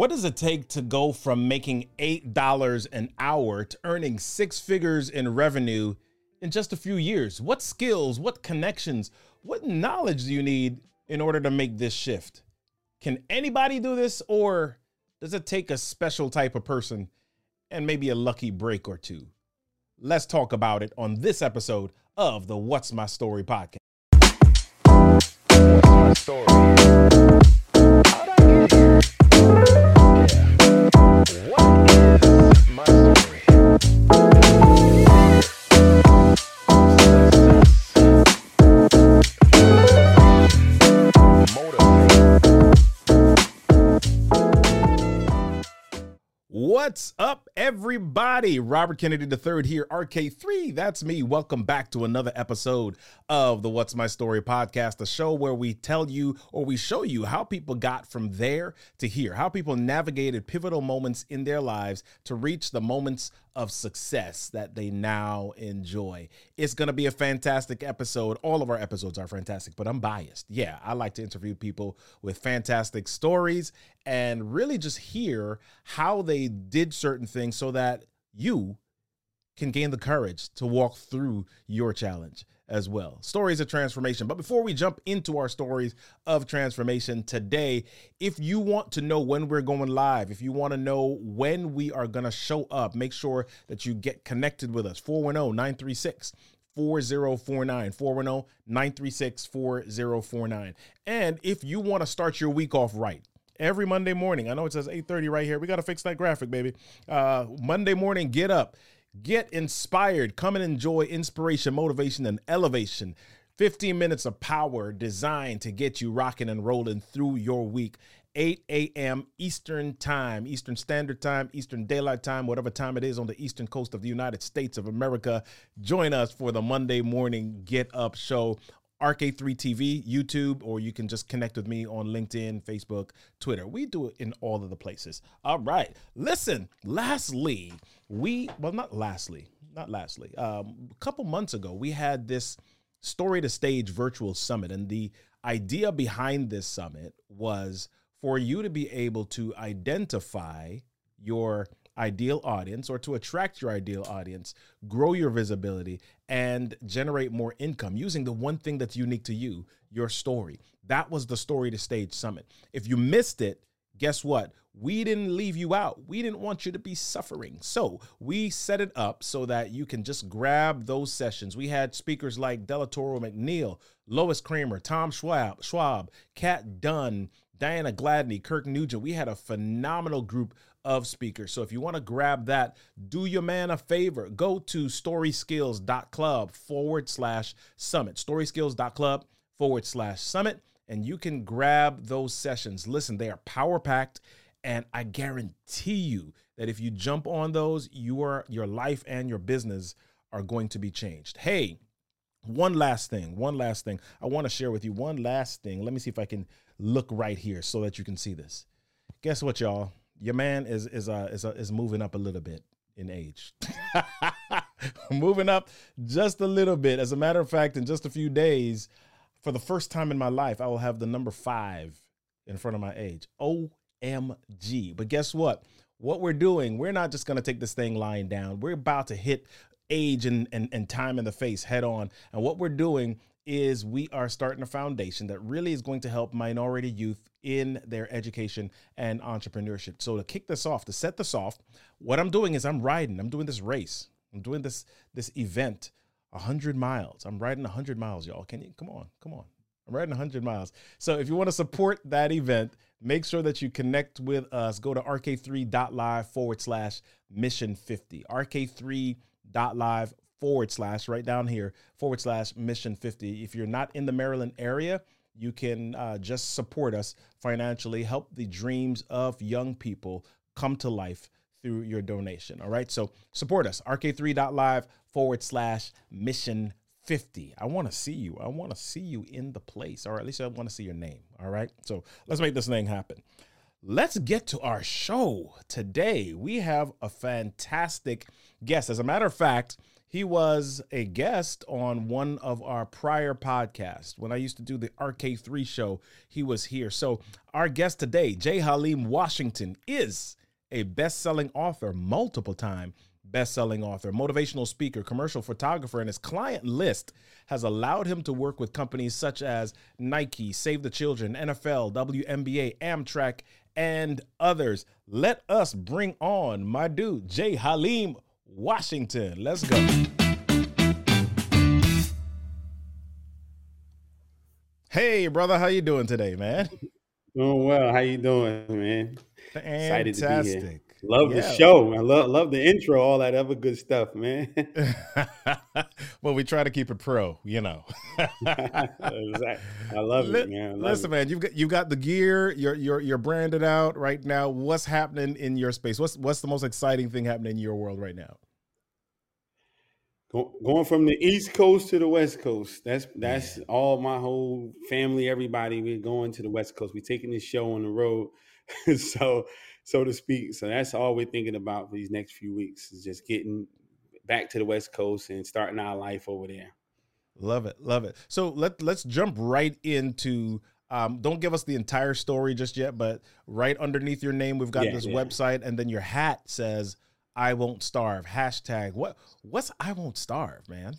What does it take to go from making $8 an hour to earning six figures in revenue in just a few years? What skills, what connections, what knowledge do you need in order to make this shift? Can anybody do this, or does it take a special type of person and maybe a lucky break or two? Let's talk about it on this episode of the What's My Story podcast. Story? What's up, everybody? Robert Kennedy III here, RK3. That's me. Welcome back to another episode of the What's My Story podcast, a show where we tell you or we show you how people got from there to here, how people navigated pivotal moments in their lives to reach the moments of success that they now enjoy. It's going to be a fantastic episode. All of our episodes are fantastic, but I'm biased. Yeah, I like to interview people with fantastic stories and really just hear how they did certain things so that you can gain the courage to walk through your challenge as well. Stories of transformation. But before we jump into our stories of transformation today, if you want to know when we're going live, if you want to know when we are going to show up, make sure that you get connected with us. 410 936 4049 410 936 4049. And if you want to start your week off right, every Monday morning. I know it says 8:30 right here. We got to fix that graphic, baby. Uh, Monday morning, get up, get inspired, come and enjoy inspiration, motivation, and elevation. 15 minutes of power designed to get you rocking and rolling through your week. 8 a.m. Eastern Time, Eastern Standard Time, Eastern Daylight Time, whatever time it is on the eastern coast of the United States of America. Join us for the Monday morning Get Up Show. RK3 TV, YouTube, or you can just connect with me on LinkedIn, Facebook, Twitter. We do it in all of the places. All right. Listen, lastly, we, well, not lastly, not lastly, um, a couple months ago, we had this story to stage virtual summit. And the idea behind this summit was for you to be able to identify your ideal audience or to attract your ideal audience, grow your visibility, and generate more income using the one thing that's unique to you, your story. That was the Story to Stage Summit. If you missed it, guess what? We didn't leave you out. We didn't want you to be suffering. So we set it up so that you can just grab those sessions. We had speakers like Delatorro McNeal, Lois Kramer, Tom Schwab, Schwab, Kat Dunn, Diana Gladney, Kirk Nugent. We had a phenomenal group of speakers. So if you want to grab that, do your man a favor. Go to storyskills.club forward slash summit. Storyskills.club forward slash summit. And you can grab those sessions. Listen, they are power packed. And I guarantee you that if you jump on those, your your life and your business are going to be changed. Hey, one last thing, one last thing. I want to share with you one last thing. Let me see if I can look right here so that you can see this. Guess what, y'all? Your man is is uh is uh, is moving up a little bit in age. moving up just a little bit. As a matter of fact, in just a few days, for the first time in my life, I will have the number five in front of my age. OMG. But guess what? What we're doing, we're not just gonna take this thing lying down. We're about to hit age and, and, and time in the face head on. And what we're doing is we are starting a foundation that really is going to help minority youth in their education and entrepreneurship. So to kick this off, to set this off, what I'm doing is I'm riding. I'm doing this race. I'm doing this this event, 100 miles. I'm riding 100 miles, y'all. Can you come on? Come on. I'm riding 100 miles. So if you want to support that event, make sure that you connect with us. Go to rk3.live forward slash mission 50. rk3.live forward slash right down here forward slash mission 50. If you're not in the Maryland area, you can uh, just support us financially, help the dreams of young people come to life through your donation. All right. So support us. RK3.live forward slash mission 50. I want to see you. I want to see you in the place, or at least I want to see your name. All right. So let's make this thing happen. Let's get to our show today. We have a fantastic guest. As a matter of fact, He was a guest on one of our prior podcasts. When I used to do the RK3 show, he was here. So, our guest today, J. Haleem Washington, is a best selling author, multiple time best selling author, motivational speaker, commercial photographer, and his client list has allowed him to work with companies such as Nike, Save the Children, NFL, WNBA, Amtrak, and others. Let us bring on my dude, J. Haleem Washington. Let's go. Hey, brother, how you doing today, man? Doing well. How you doing, man? Excited to be here. Fantastic. Love the show. I love love the intro, all that other good stuff, man. well, we try to keep it pro, you know. Exact- I love Li- it, man. Love Listen, it. man, you've got you've got the gear. You're you're you're branded out right now. What's happening in your space? What's what's the most exciting thing happening in your world right now? Go- going from the East Coast to the West Coast. That's that's all my whole family, everybody. We're going to the West Coast. We're taking this show on the road, so so to speak. So that's all we're thinking about for these next few weeks is just getting back to the West Coast and starting our life over there. Love it, love it. So let let's jump right into. Um, don't give us the entire story just yet, but right underneath your name, we've got Yeah, this yeah. website, and then your hat says "I won't starve." Hashtag what? What's "I won't starve," man?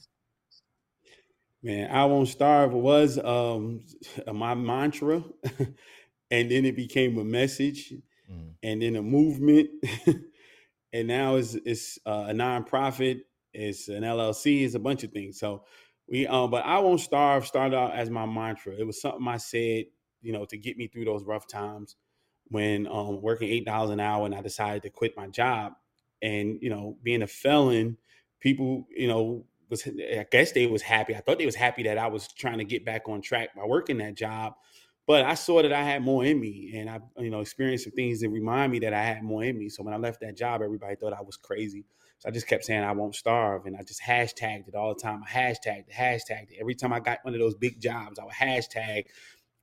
Man, I won't starve was um my mantra, and then it became a message, Mm. and then a movement, and now it's it's uh, a nonprofit, it's an LLC, it's a bunch of things. So we um, but I won't starve started out as my mantra. It was something I said, you know, to get me through those rough times when um working eight dollars an hour, and I decided to quit my job, and you know, being a felon, people, you know, was I guess they was happy. I thought they was happy that I was trying to get back on track by working that job. But I saw that I had more in me, and I, you know, experienced some things that remind me that I had more in me. So when I left that job, everybody thought I was crazy. So I just kept saying I won't starve, and I just hashtagged it all the time. I hashtagged it, hashtagged it. Every time I got one of those big jobs, I would hashtag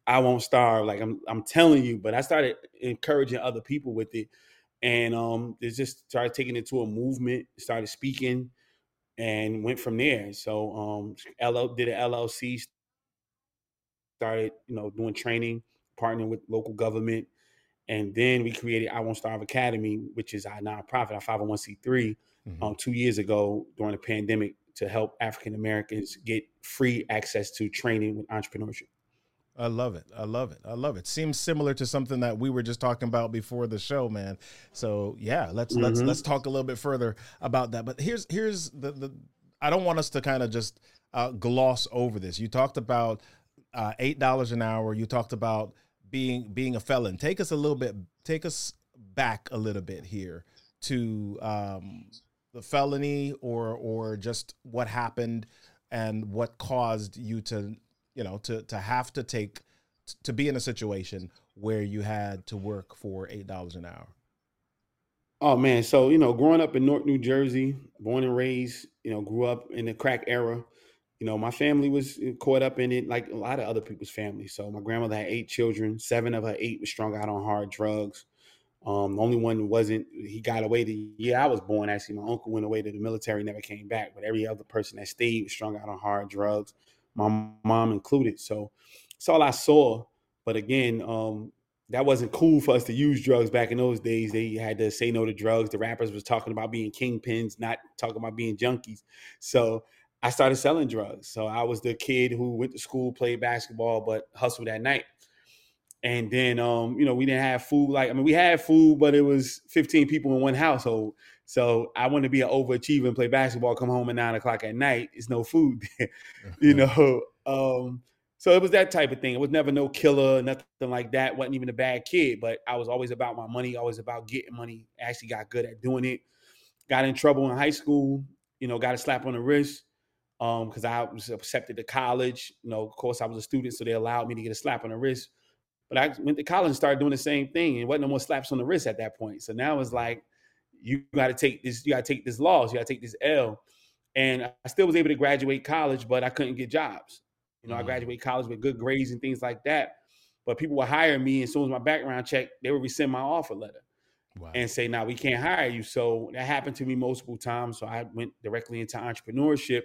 I won't starve. Like I'm, I'm telling you. But I started encouraging other people with it, and um, it just started taking it to a movement. Started speaking, and went from there. So um, LL did an LLC, started you know doing training, partnering with local government, and then we created I Won't Starve Academy, which is our nonprofit, our 501c3, Mhm. um, two years ago during the pandemic to help African Americans get free access to training with entrepreneurship. I love it. I love it. I love it. Seems similar to something that we were just talking about before the show, man. So yeah, let's let's Mhm. let's talk a little bit further about that. But here's here's the the I don't want us to kind of just uh, gloss over this. You talked about uh, eight dollars an hour. You talked about being being a felon. Take us a little bit. Take us back a little bit here to um, the felony or or just what happened and what caused you to you know to to have to take to be in a situation where you had to work for eight dollars an hour Oh man, so you know, growing up in North New Jersey, born and raised, you know, grew up in the crack era. You know, my family was uh, caught up in it, like a lot of other people's families. So my grandmother had eight children. Seven of her eight was strung out on hard drugs. Um, the only one wasn't. He got away the year I was born. Actually, my uncle went away to the military, never came back. But every other person that stayed was strung out on hard drugs, my mom included. So that's all I saw. But again, um, that wasn't cool for us to use drugs back in those days. They had to say no to drugs. The rappers was talking about being kingpins, not talking about being junkies. So I started selling drugs. So I was the kid who went to school, played basketball, but hustled at night. And then um, you know, we didn't have food. Like, I mean, we had food, but it was 15 people in one household. So I wanted to be an overachiever and play basketball, come home at nine o'clock at night. It's no food you know. Um, so it was that type of thing. It was never no killer, nothing like that. wasn't even a bad kid, but I was always about my money, always about getting money. Actually got good at doing it. Got in trouble in high school, you know, got a slap on the wrist um because I was accepted to college. You know, of course, I was a student, so they allowed me to get a slap on the wrist. But I went to college and started doing the same thing, and wasn't no more slaps on the wrist at that point. So now it's like you got to take this, you got to take this loss, you got to take this L. And I still was able to graduate college, but I couldn't get jobs. You know, I Mhm. graduated college with good grades and things like that. But people would hire me, and as soon as my background check, they would rescind my offer letter. Wow. and say, "Now we can't hire you." So that happened to me multiple times. So I went directly into entrepreneurship,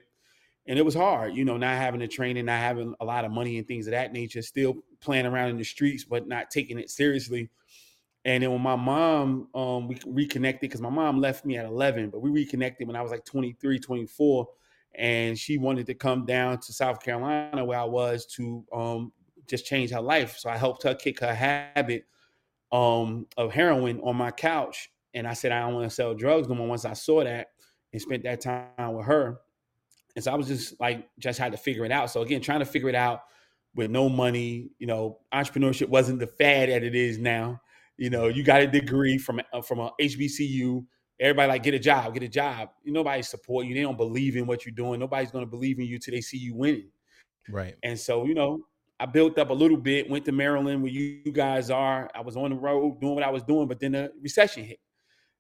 and it was hard. You know, not having the training, not having a lot of money and things of that nature. Still playing around in the streets, but not taking it seriously. And then when my mom, um, we reconnected because my mom left me at 11, but we reconnected when I was like 23, 24. And she wanted to come down to South Carolina where I was to um, just change her life. So I helped her kick her habit um, of heroin on my couch. And I said, I don't want to sell drugs no more once I saw that and spent that time with her. And so I was just like, just had to figure it out. So again, trying to figure it out with no money, you know, entrepreneurship wasn't the fad that it is now. You know, you got a degree from uh, from a HBCU. Everybody like get a job, get a job. Nobody support you. They don't believe in what you're doing. Nobody's going to believe in you till they see you winning. right. And so, you know, I built up a little bit, went to Maryland where you guys are. I was on the road doing what I was doing, but then the recession hit.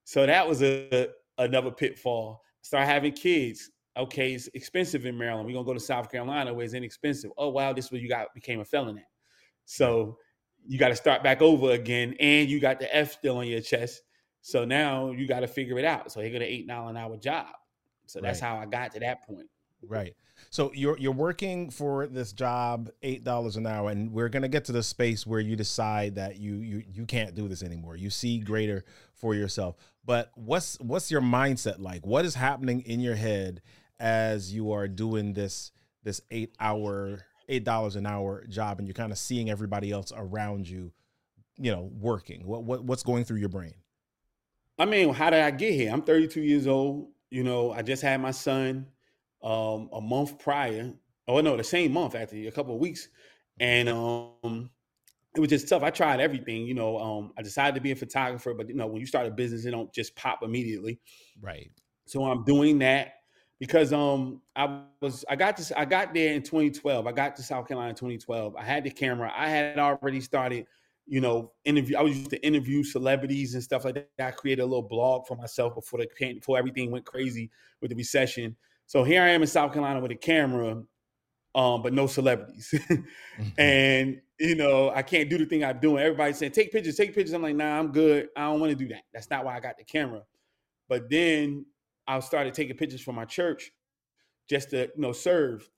So that was a another pitfall. Start having kids. Okay, it's expensive in Maryland. We're gonna go to South Carolina where it's inexpensive. Oh wow, this is where you got became a felon at. So you got to start back over again, and you got the F still on your chest. So now you got to figure it out. So he got an eight dollar an hour job. So that's Right. how I got to that point. Right. So you're you're working for this job, eight dollars an hour, and we're gonna get to the space where you decide that you you you can't do this anymore. You see greater for yourself. But what's what's your mindset like? What is happening in your head as you are doing this this eight hour eight dollars an hour job and you're kind of seeing everybody else around you, you know, working? What what what's going through your brain? I mean, how did I get here? I'm 32 years old. You know, I just had my son um, a month prior. Oh no, the same month actually, a couple of weeks, and um, it was just tough. I tried everything. You know, um, I decided to be a photographer, but you know, when you start a business, it don't just pop immediately. Right. So I'm doing that because um I was I got this I got there in 2012. I got to South Carolina in 2012. I had the camera. I had already started, you know, interview. I was used to interview celebrities and stuff like that. I created a little blog for myself before the before everything went crazy with the recession. So here I am in South Carolina with a camera, um, but no celebrities. and you know, I can't do the thing I'm doing. Everybody's saying, take pictures, take pictures. I'm like, nah, I'm good. I don't want to do that. That's not why I got the camera. But then I started taking pictures for my church just to, you know, serve.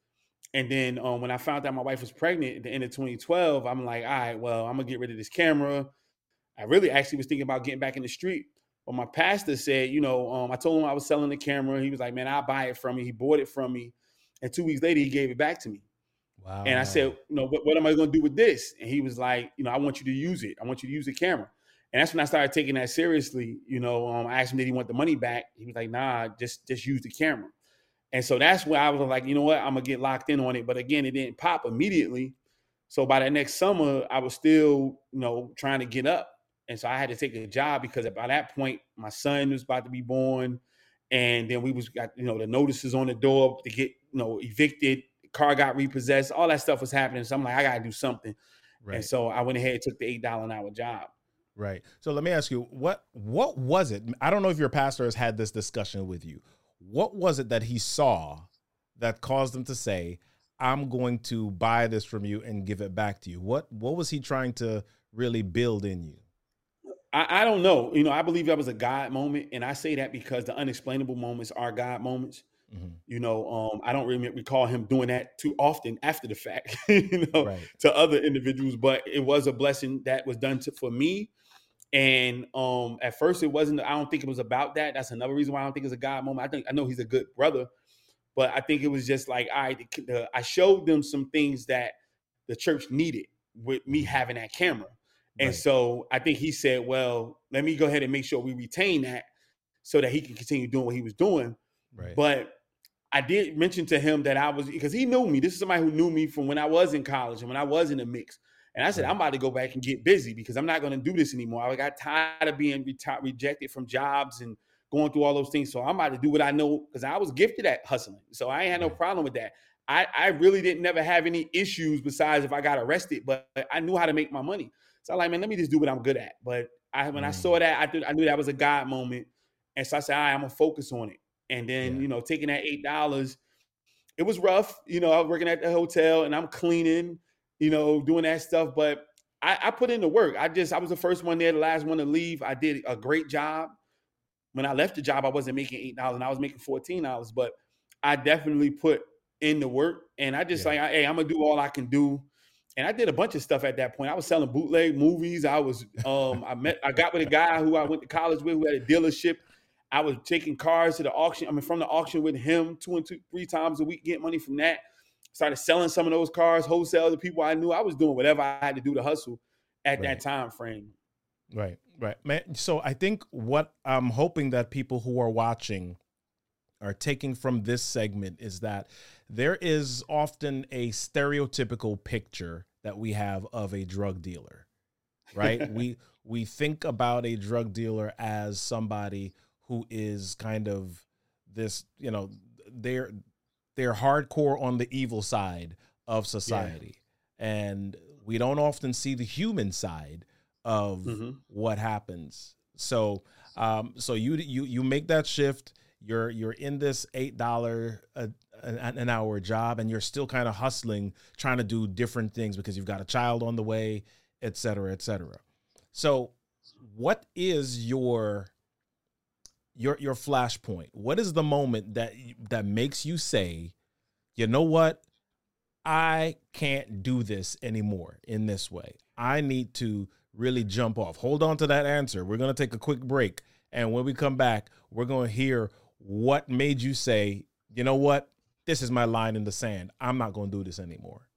And then um, when I found out my wife was pregnant at the end of 2012, I'm like, all right, well, I'm gonna get rid of this camera. I really actually was thinking about getting back in the street. But my pastor said, you know, um, I told him I was selling the camera. He was like, man, I'll buy it from you. He bought it from me. And two weeks later, he gave it back to me. Wow. And I said, you know, what, what am I going to do with this? And he was like, you know, I want you to use it. I want you to use the camera. And that's when I started taking that seriously. You know, um, I asked him, did he want the money back? He was like, nah, just just use the camera. And so that's where I was like, you know what, I'm gonna get locked in on it. But again, it didn't pop immediately. So by that next summer, I was still, you know, trying to get up. And so I had to take a job because by that point, my son was about to be born. And then we was got, you know, the notices on the door to get, you know, evicted, car got repossessed, all that stuff was happening. So I'm like, I gotta do something. right. And so I went ahead and took the eight dollar an hour job. Right. So let me ask you, what what was it? I don't know if your pastor has had this discussion with you. What was it that he saw that caused him to say, "I'm going to buy this from you and give it back to you"? What what was he trying to really build in you? I, I don't know. You know, I believe that was a God moment, and I say that because the unexplainable moments are God moments. Mhm. You know, um, I don't really recall him doing that too often after the fact. you know, Right. to other individuals, but it was a blessing that was done to, for me. And um, at first, it wasn't. I don't think it was about that. That's another reason why I don't think it's a God moment. I think I know he's a good brother, but I think it was just like I, the, I showed them some things that the church needed with me having that camera. And Right. so I think he said, well, let me go ahead and make sure we retain that so that he can continue doing what he was doing. Right. But I did mention to him that I was because he knew me. This is somebody who knew me from when I was in college and when I was in the mix. And I said, I'm about to go back and get busy because I'm not going to do this anymore. I got tired of being reti- rejected from jobs and going through all those things. So I'm about to do what I know because I was gifted at hustling. So I ain't had no problem with that. I, I really didn't never have any issues besides if I got arrested, but I knew how to make my money. So I'm like, man, let me just do what I'm good at. But I when I Mm. saw that, I, th- I knew that was a God moment. And so I said, all right, I'm gonna focus on it. And then, Yeah. you know, taking that eight dollars, it was rough. You know, I was working at the hotel and I'm cleaning, you know, doing that stuff. But I, I put in the work. I just I was the first one there, the last one to leave. I did a great job. When I left the job, I wasn't making eight dollars, and I was making fourteen dollars. But I definitely put in the work, and I just Yeah. like, hey, I'm gonna do all I can do. And I did a bunch of stuff at that point. I was selling bootleg movies. I was, um, I met, I got with a guy who I went to college with, who had a dealership. I was taking cars to the auction. I mean, from the auction with him two and two, three times a week, get money from that. Started selling some of those cars wholesale to people I knew. I was doing whatever I had to do to hustle at Right. that time frame. Right, right. Man, so I think what I'm hoping that people who are watching are taking from this segment is that there is often a stereotypical picture that we have of a drug dealer. Right? we we think about a drug dealer as somebody who is kind of this, you know, they're they're hardcore on the evil side of society. And we don't often see the human side of Mhm. what happens. So um so you you you make that shift, you're you're in this eight dollar an, an hour job and you're still kind of hustling, trying to do different things because you've got a child on the way, et cetera, et cetera. So what is your your your flashpoint? What is the moment that that makes you say, you know what? I can't do this anymore in this way. I need to really jump off. Hold on to that answer. We're going to take a quick break. And when we come back, we're going to hear what made you say, you know what? This is my line in the sand. I'm not going to do this anymore.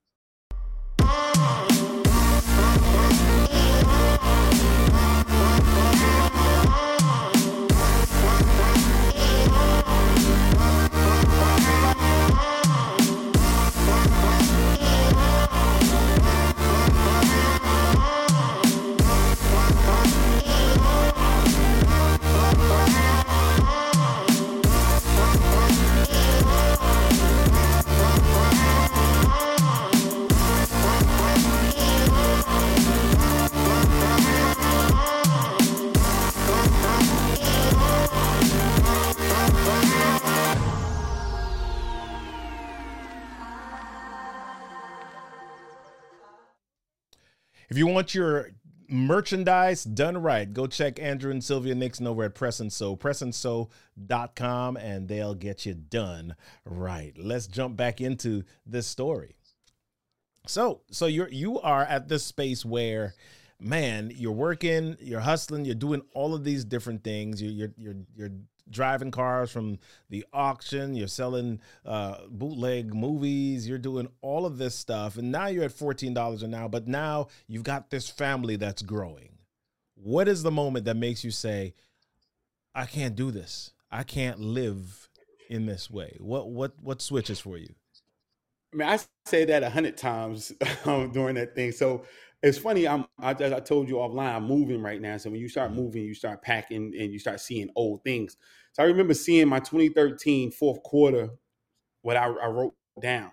Want your merchandise done right, go check Andrew and Sylvia Nixon over at Press and So, pressandso.com, and they'll get you done right. Let's jump back into this story. So, so you're you are at this space where, man, you're working, you're hustling, you're doing all of these different things. You, you're you're you're driving cars from the auction. You're selling uh, bootleg movies. You're doing all of this stuff, and now you're at fourteen dollars an hour. But now you've got this family that's growing. What is the moment that makes you say, "I can't do this. I can't live in this way"? What what what switches for you? I mean, I say that a hundred times um, during that thing. So it's funny. I'm, I, as I told you offline, I'm moving right now. So when you start moving, you start packing and you start seeing old things. So I remember seeing my 2013 fourth quarter, what I, I wrote down.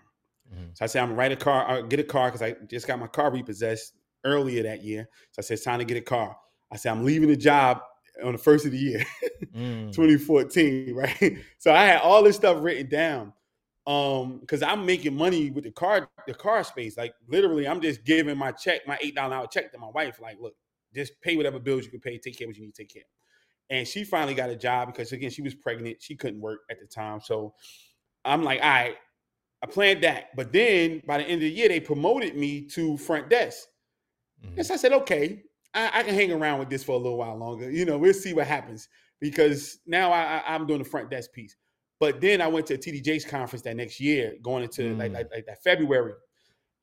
Mhm. So I said, I'm gonna write a car, I'll get a car because I just got my car repossessed earlier that year. So I said, it's time to get a car. I said, I'm leaving the job on the first of the year. Mm. 2014, right? So I had all this stuff written down. Um, because I'm making money with the car, the car space. Like literally, I'm just giving my check, my eight dollar check to my wife. Like, look, just pay whatever bills you can pay, take care of what you need to take care of. And she finally got a job because again, she was pregnant. She couldn't work at the time. So I'm like, all right, I planned that. But then by the end of the year, they promoted me to front desk. Mhm. And so I said, okay, I, I can hang around with this for a little while longer. You know, we'll see what happens because now I, I, I'm doing the front desk piece. But then I went to a TD Jakes conference that next year, going into like, Mm. like like that February,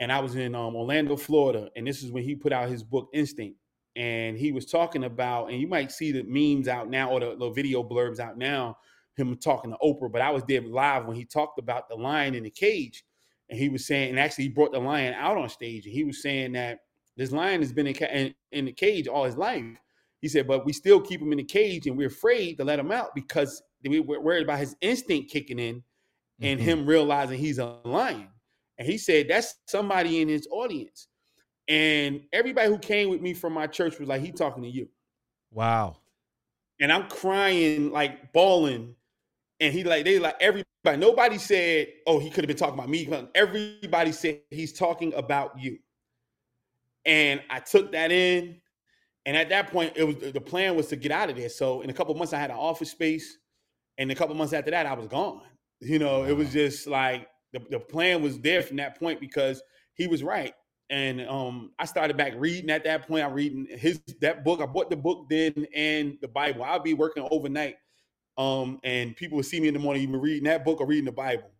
and I was in um, Orlando, Florida, and this is when he put out his book Instinct, and he was talking about, and you might see the memes out now or the, the video blurbs out now, him talking to Oprah, but I was there live when he talked about the lion in the cage, and he was saying, and actually he brought the lion out on stage, and he was saying that this lion has been in, ca- in, in the cage all his life. He said, but we still keep him in the cage, and we're afraid to let him out because we- we're worried about his instinct kicking in and Mhm. him realizing he's a lion. And he said, that's somebody in his audience. And everybody who came with me from my church was like, he talking to you. Wow. And I'm crying, like bawling. And he like, they like everybody, nobody said, oh, he could have been talking about me. Everybody said he's talking about you. And I took that in. And at that point, it was the plan was to get out of there. So in a couple months, I had an office space. And a couple months after that, I was gone. You know, wow. it was just like the, the plan was there from that point because he was right. And um, I started back reading at that point. I'm reading his that book. I bought the book then and the Bible. I'll be working overnight. Um, and people would see me in the morning, even reading that book or reading the Bible.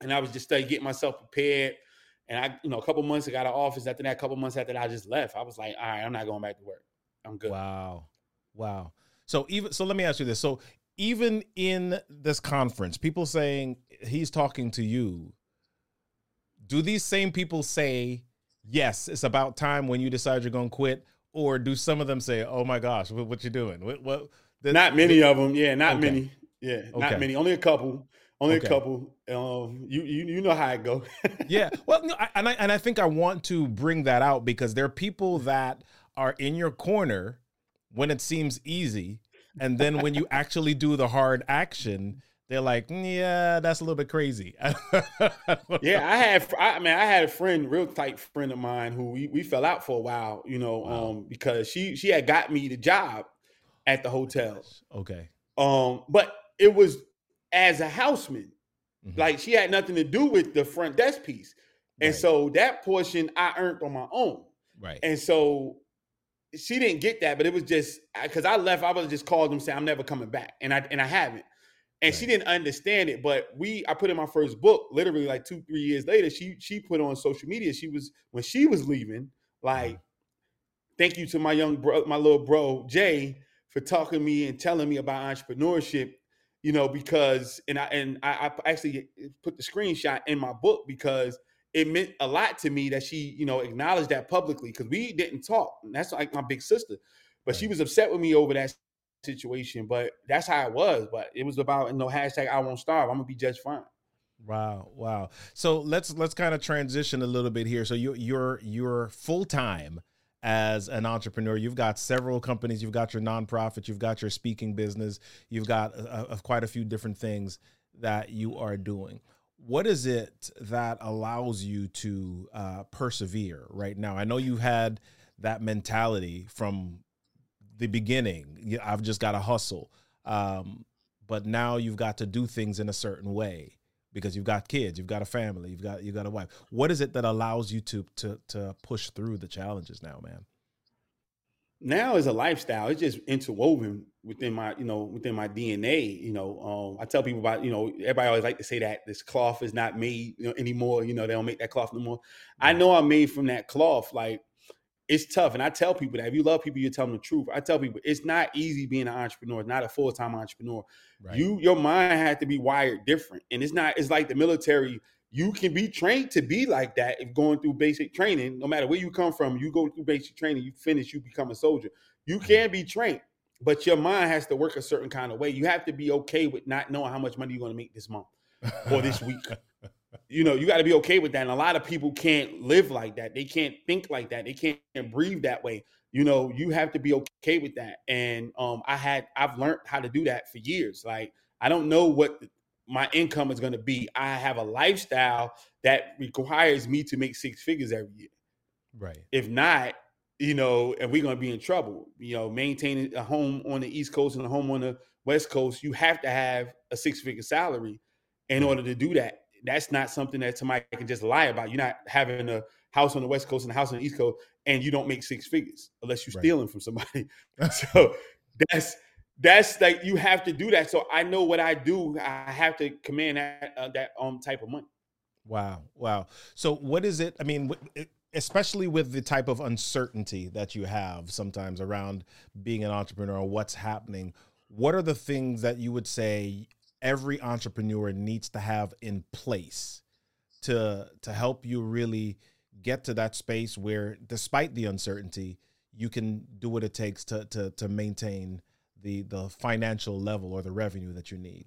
And I was just studying, getting myself prepared. And I, you know, a couple months I got an office. After that, a couple months after that, I just left. I was like, all right, I'm not going back to work. I'm good. Wow. Wow. So even so let me ask you this. So even in this conference, people saying he's talking to you, do these same people say, yes, it's about time when you decide you're going to quit? Or do some of them say, oh my gosh, what, what you doing? What, what the, not many the, of them. Yeah, not okay. many. Yeah, okay. not many. Only a couple. Only okay. a couple. Um, you you you know how it go. yeah. Well, no, I, and I and I think I want to bring that out because there are people that are in your corner when it seems easy, and then when you actually do the hard action, they're like, mm, yeah, that's a little bit crazy. yeah, I had, I mean, I had a friend, real tight friend of mine, who we, we fell out for a while, you know, wow. um, because she she had got me the job at the hotel. Okay. Um, but it was as a houseman, mm-hmm. like she had nothing to do with the front desk piece, and right. so that portion I earned on my own. Right. And so she didn't get that, but it was just because I left. I was just called them saying I'm never coming back, and I and I haven't. And right. she didn't understand it, but we I put in my first book literally like two three years later. She she put on social media. She was when she was leaving, like, mm-hmm. thank you to my young bro, my little bro Jay for talking to me and telling me about entrepreneurship. You know because and I and I, I actually put the screenshot in my book because it meant a lot to me that she, you know, acknowledged that publicly because we didn't talk. And that's like my big sister. But right. she was upset with me over that situation. But that's how it was. But it was about you know hashtag I won't starve. I'm gonna be just fine. Wow, wow. So let's let's kind of transition a little bit here. So you you're you're full time as an entrepreneur. You've got several companies. You've got your nonprofit. You've got your speaking business. You've got a, a, quite a few different things that you are doing what is it that allows you to uh, persevere right now? I know you had that mentality from the beginning. I've just got to hustle, um, but now you've got to do things in a certain way because you've got kids, you've got a family, you've got you got a wife. What is it that allows you to to to push through the challenges now, man? Now is a lifestyle. It's just interwoven within my, you know, within my DNA. You know, um, I tell people about, you know, everybody always like to say that this cloth is not made you know, anymore. You know, they don't make that cloth anymore. I know I'm made from that cloth. Like it's tough, and I tell people that if you love people, you tell them the truth. I tell people it's not easy being an entrepreneur, not a full time entrepreneur. Right. You, your mind had to be wired different, and it's not. It's like the military you can be trained to be like that if going through basic training. No matter where you come from, you go through basic training, you finish, you become a soldier. You mm-hmm. can be trained, but your mind has to work a certain kind of way. You have to be okay with not knowing how much money you're going to make this month or this week. you know, you got to be okay with that. And a lot of people can't live like that. They can't think like that. They can't breathe that way. You know, you have to be okay with that. And um, I had, I've learned how to do that for years. Like, I don't know what my income is going to be. I have a lifestyle that requires me to make six figures every year. Right. If not, you know, and we're going to be in trouble. You know, maintaining a home on the East Coast and a home on the West Coast, you have to have a six figure salary in order to do that. That's not something that somebody can just lie about. You're not having a house on the West Coast and a house on the East Coast, and you don't make six figures unless you're right. stealing from somebody. so that's that's like you have to do that. So I know what I do. I have to command that uh, that um type of money. Wow, wow. So what is it? I mean, especially with the type of uncertainty that you have sometimes around being an entrepreneur or what's happening. What are the things that you would say every entrepreneur needs to have in place to to help you really get to that space where, despite the uncertainty, you can do what it takes to to to maintain the the financial level or the revenue that you need?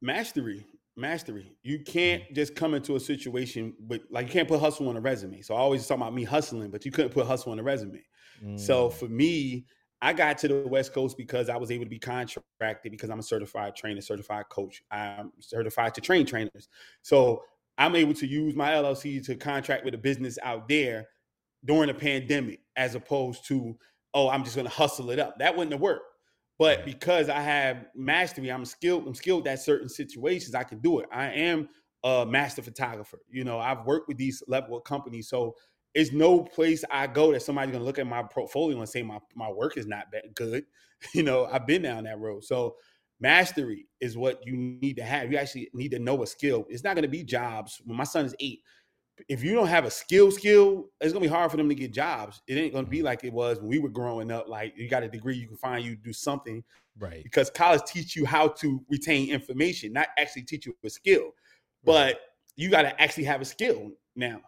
Mastery, mastery. You can't mm. just come into a situation with like you can't put hustle on a resume. So I always talk about me hustling, but you couldn't put hustle on a resume. Mm. So for me, I got to the West Coast because I was able to be contracted because I'm a certified trainer, certified coach. I'm certified to train trainers. So I'm able to use my LLC to contract with a business out there during a pandemic as opposed to, oh, I'm just gonna hustle it up. That wouldn't have worked. But because I have mastery, I'm skilled, I'm skilled at certain situations, I can do it. I am a master photographer. You know, I've worked with these level of companies. So it's no place I go that somebody's gonna look at my portfolio and say my, my work is not that good. You know, I've been down that road. So mastery is what you need to have. You actually need to know a skill. It's not gonna be jobs. When my son is eight, if you don't have a skill skill it's gonna be hard for them to get jobs it ain't gonna be mm-hmm. like it was when we were growing up like you got a degree you can find you do something Right. because college teach you how to retain information not actually teach you a skill but you got to actually have a skill now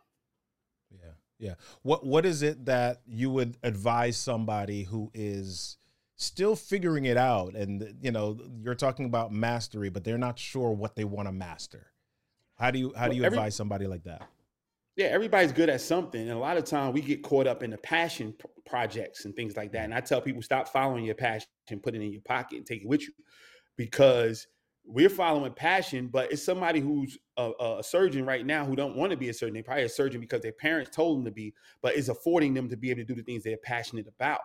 Yeah. Yeah. What what is it that you would advise somebody who is still figuring it out and you know, you're talking about mastery but they're not sure what they want to master. How do you how do Well, you every- advise somebody like that? Yeah everybody's good at something and a lot of time we get caught up in the passion p- projects and things like that and i tell people stop following your passion put it in your pocket and take it with you because we're following passion but it's somebody who's a, a surgeon right now who don't want to be a surgeon. They're probably a surgeon because their parents told them to be but is affording them to be able to do the things they're passionate about.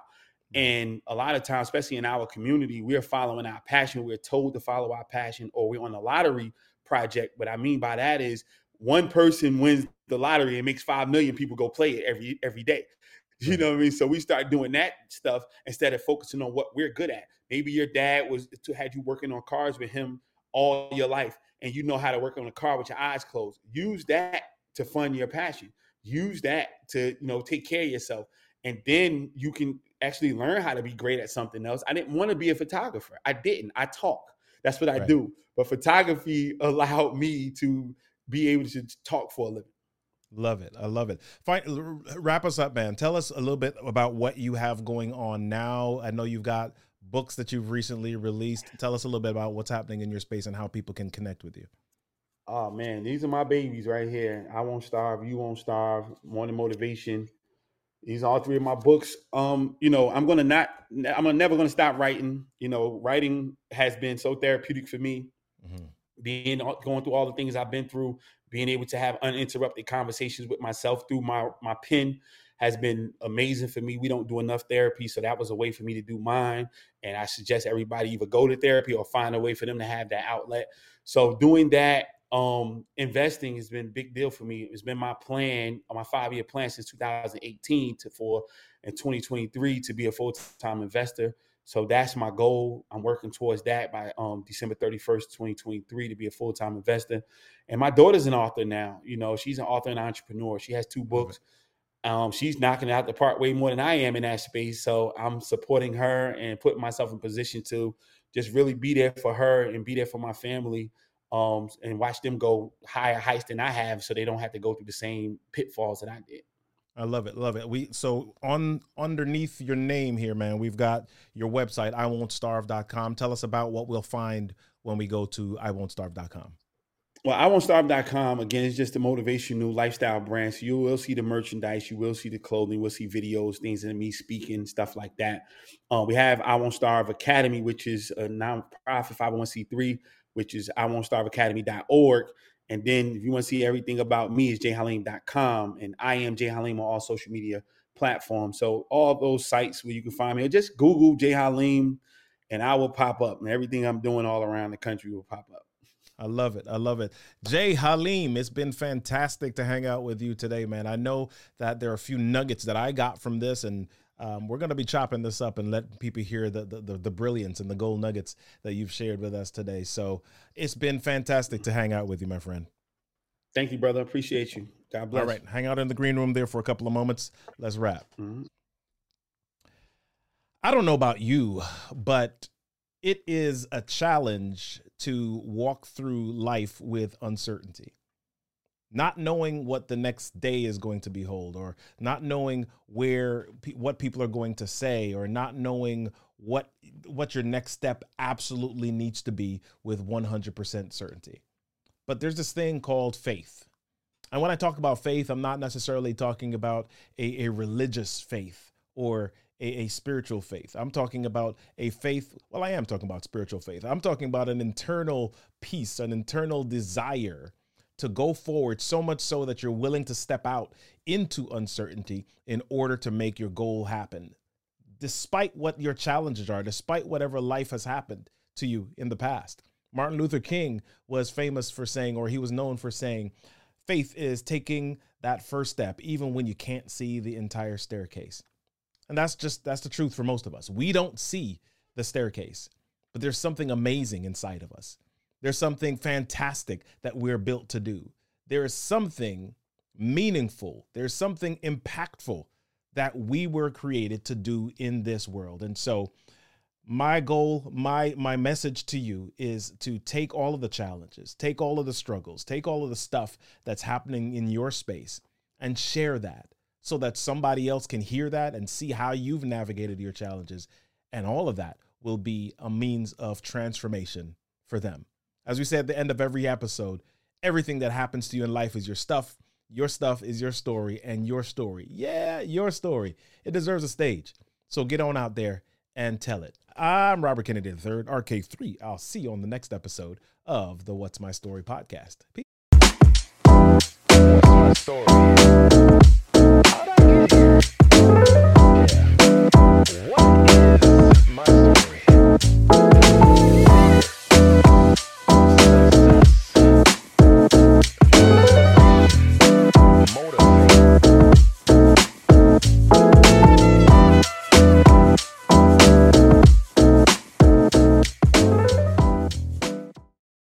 Mm. And a lot of times especially in our community we're following our passion. We're told to follow our passion or we're on a lottery project. What i mean by that is one person wins the lottery and makes five million people go play it every every day. You know what I mean? So we start doing that stuff instead of focusing on what we're good at. Maybe your dad was to had you working on cars with him all your life, and you know how to work on a car with your eyes closed. Use that to fund your passion. Use that to you know take care of yourself, and then you can actually learn how to be great at something else. I didn't want to be a photographer. I didn't. I talk. That's what I Right. do. But photography allowed me to be able to talk for a living. Love it. I love it. Fine, wrap us up, man. Tell us a little bit about what you have going on now. I know you've got books that you've recently released. Tell us a little bit about what's happening in your space and how people can connect with you. Oh man, these are my babies right here. I won't starve. You won't starve. Morning motivation. These are all three of my books. Um, you know, I'm gonna not. I'm never gonna stop writing. You know, writing has been so therapeutic for me. Mhm. Being going through all the things I've been through, being able to have uninterrupted conversations with myself through my my pen has been amazing for me. We don't do enough therapy, so that was a way for me to do mine. And I suggest everybody either go to therapy or find a way for them to have that outlet. So doing that, um, investing has been a big deal for me. It's been my plan, my five year plan since 2018 to for in 2023 to be a full time investor. So that's my goal. I'm working towards that by um, December 31st, 2023, to be a full time investor. And my daughter's an author now. You know, she's an author and entrepreneur. She has two books. Um, she's knocking out the park way more than I am in that space. So I'm supporting her and putting myself in position to just really be there for her and be there for my family um, and watch them go higher heights than I have so they don't have to go through the same pitfalls that I did. I love it, love it. We so on underneath your name here, man, we've got your website, I won't starve.com. Tell us about what we'll find when we go to I won't starve.com. Well, I won't starve.com again. It's just a motivational lifestyle brand. So you will see the merchandise, you will see the clothing, we'll see videos, things of me speaking, stuff like that. Uh, we have I Won't Starve Academy, which is a nonprofit 501c3, which is I Won't Starve Academy.org. And then if you want to see everything about me, is jhaleem.com. And I am Jay Haleem on all social media platforms. So all those sites where you can find me, or just Google Jay Haleem and I will pop up. And everything I'm doing all around the country will pop up. I love it. I love it. Jay Haleem, it's been fantastic to hang out with you today, man. I know that there are a few nuggets that I got from this, and um, we're going to be chopping this up and let people hear the, the, the the brilliance and the gold nuggets that you've shared with us today. So it's been fantastic to hang out with you, my friend. Thank you, brother. Appreciate you. God bless. All right, hang out in the green room there for a couple of moments. Let's wrap. Mhm. I don't know about you, but it is a challenge to walk through life with uncertainty. Not knowing what the next day is going to behold, or not knowing where what people are going to say, or not knowing what what your next step absolutely needs to be with 100% certainty. But there's this thing called faith. And when I talk about faith, I'm not necessarily talking about a, a religious faith or a, a spiritual faith. I'm talking about a faith. Well, I am talking about spiritual faith. I'm talking about an internal peace, an internal desire to go forward so much so that you're willing to step out into uncertainty in order to make your goal happen. Despite what your challenges are despite whatever life has happened to you in the past. Martin luther king was famous for saying or he was known for saying faith is taking that first step even when you can't see the entire staircase. And that's just that's the truth for most of us. We don't see the staircase but there's something amazing inside of us there's something fantastic that we're built to do. There is something meaningful. There's something impactful that we were created to do in this world. And so my goal, my my message to you is to take all of the challenges, take all of the struggles, take all of the stuff that's happening in your space and share that so that somebody else can hear that and see how you've navigated your challenges and all of that will be a means of transformation for them. As we say at the end of every episode, everything that happens to you in life is your stuff. Your stuff is your story, and your story, yeah, your story, it deserves a stage. So get on out there and tell it. I'm Robert Kennedy III, RK3. I'll see you on the next episode of the What's My Story podcast. Peace. Story?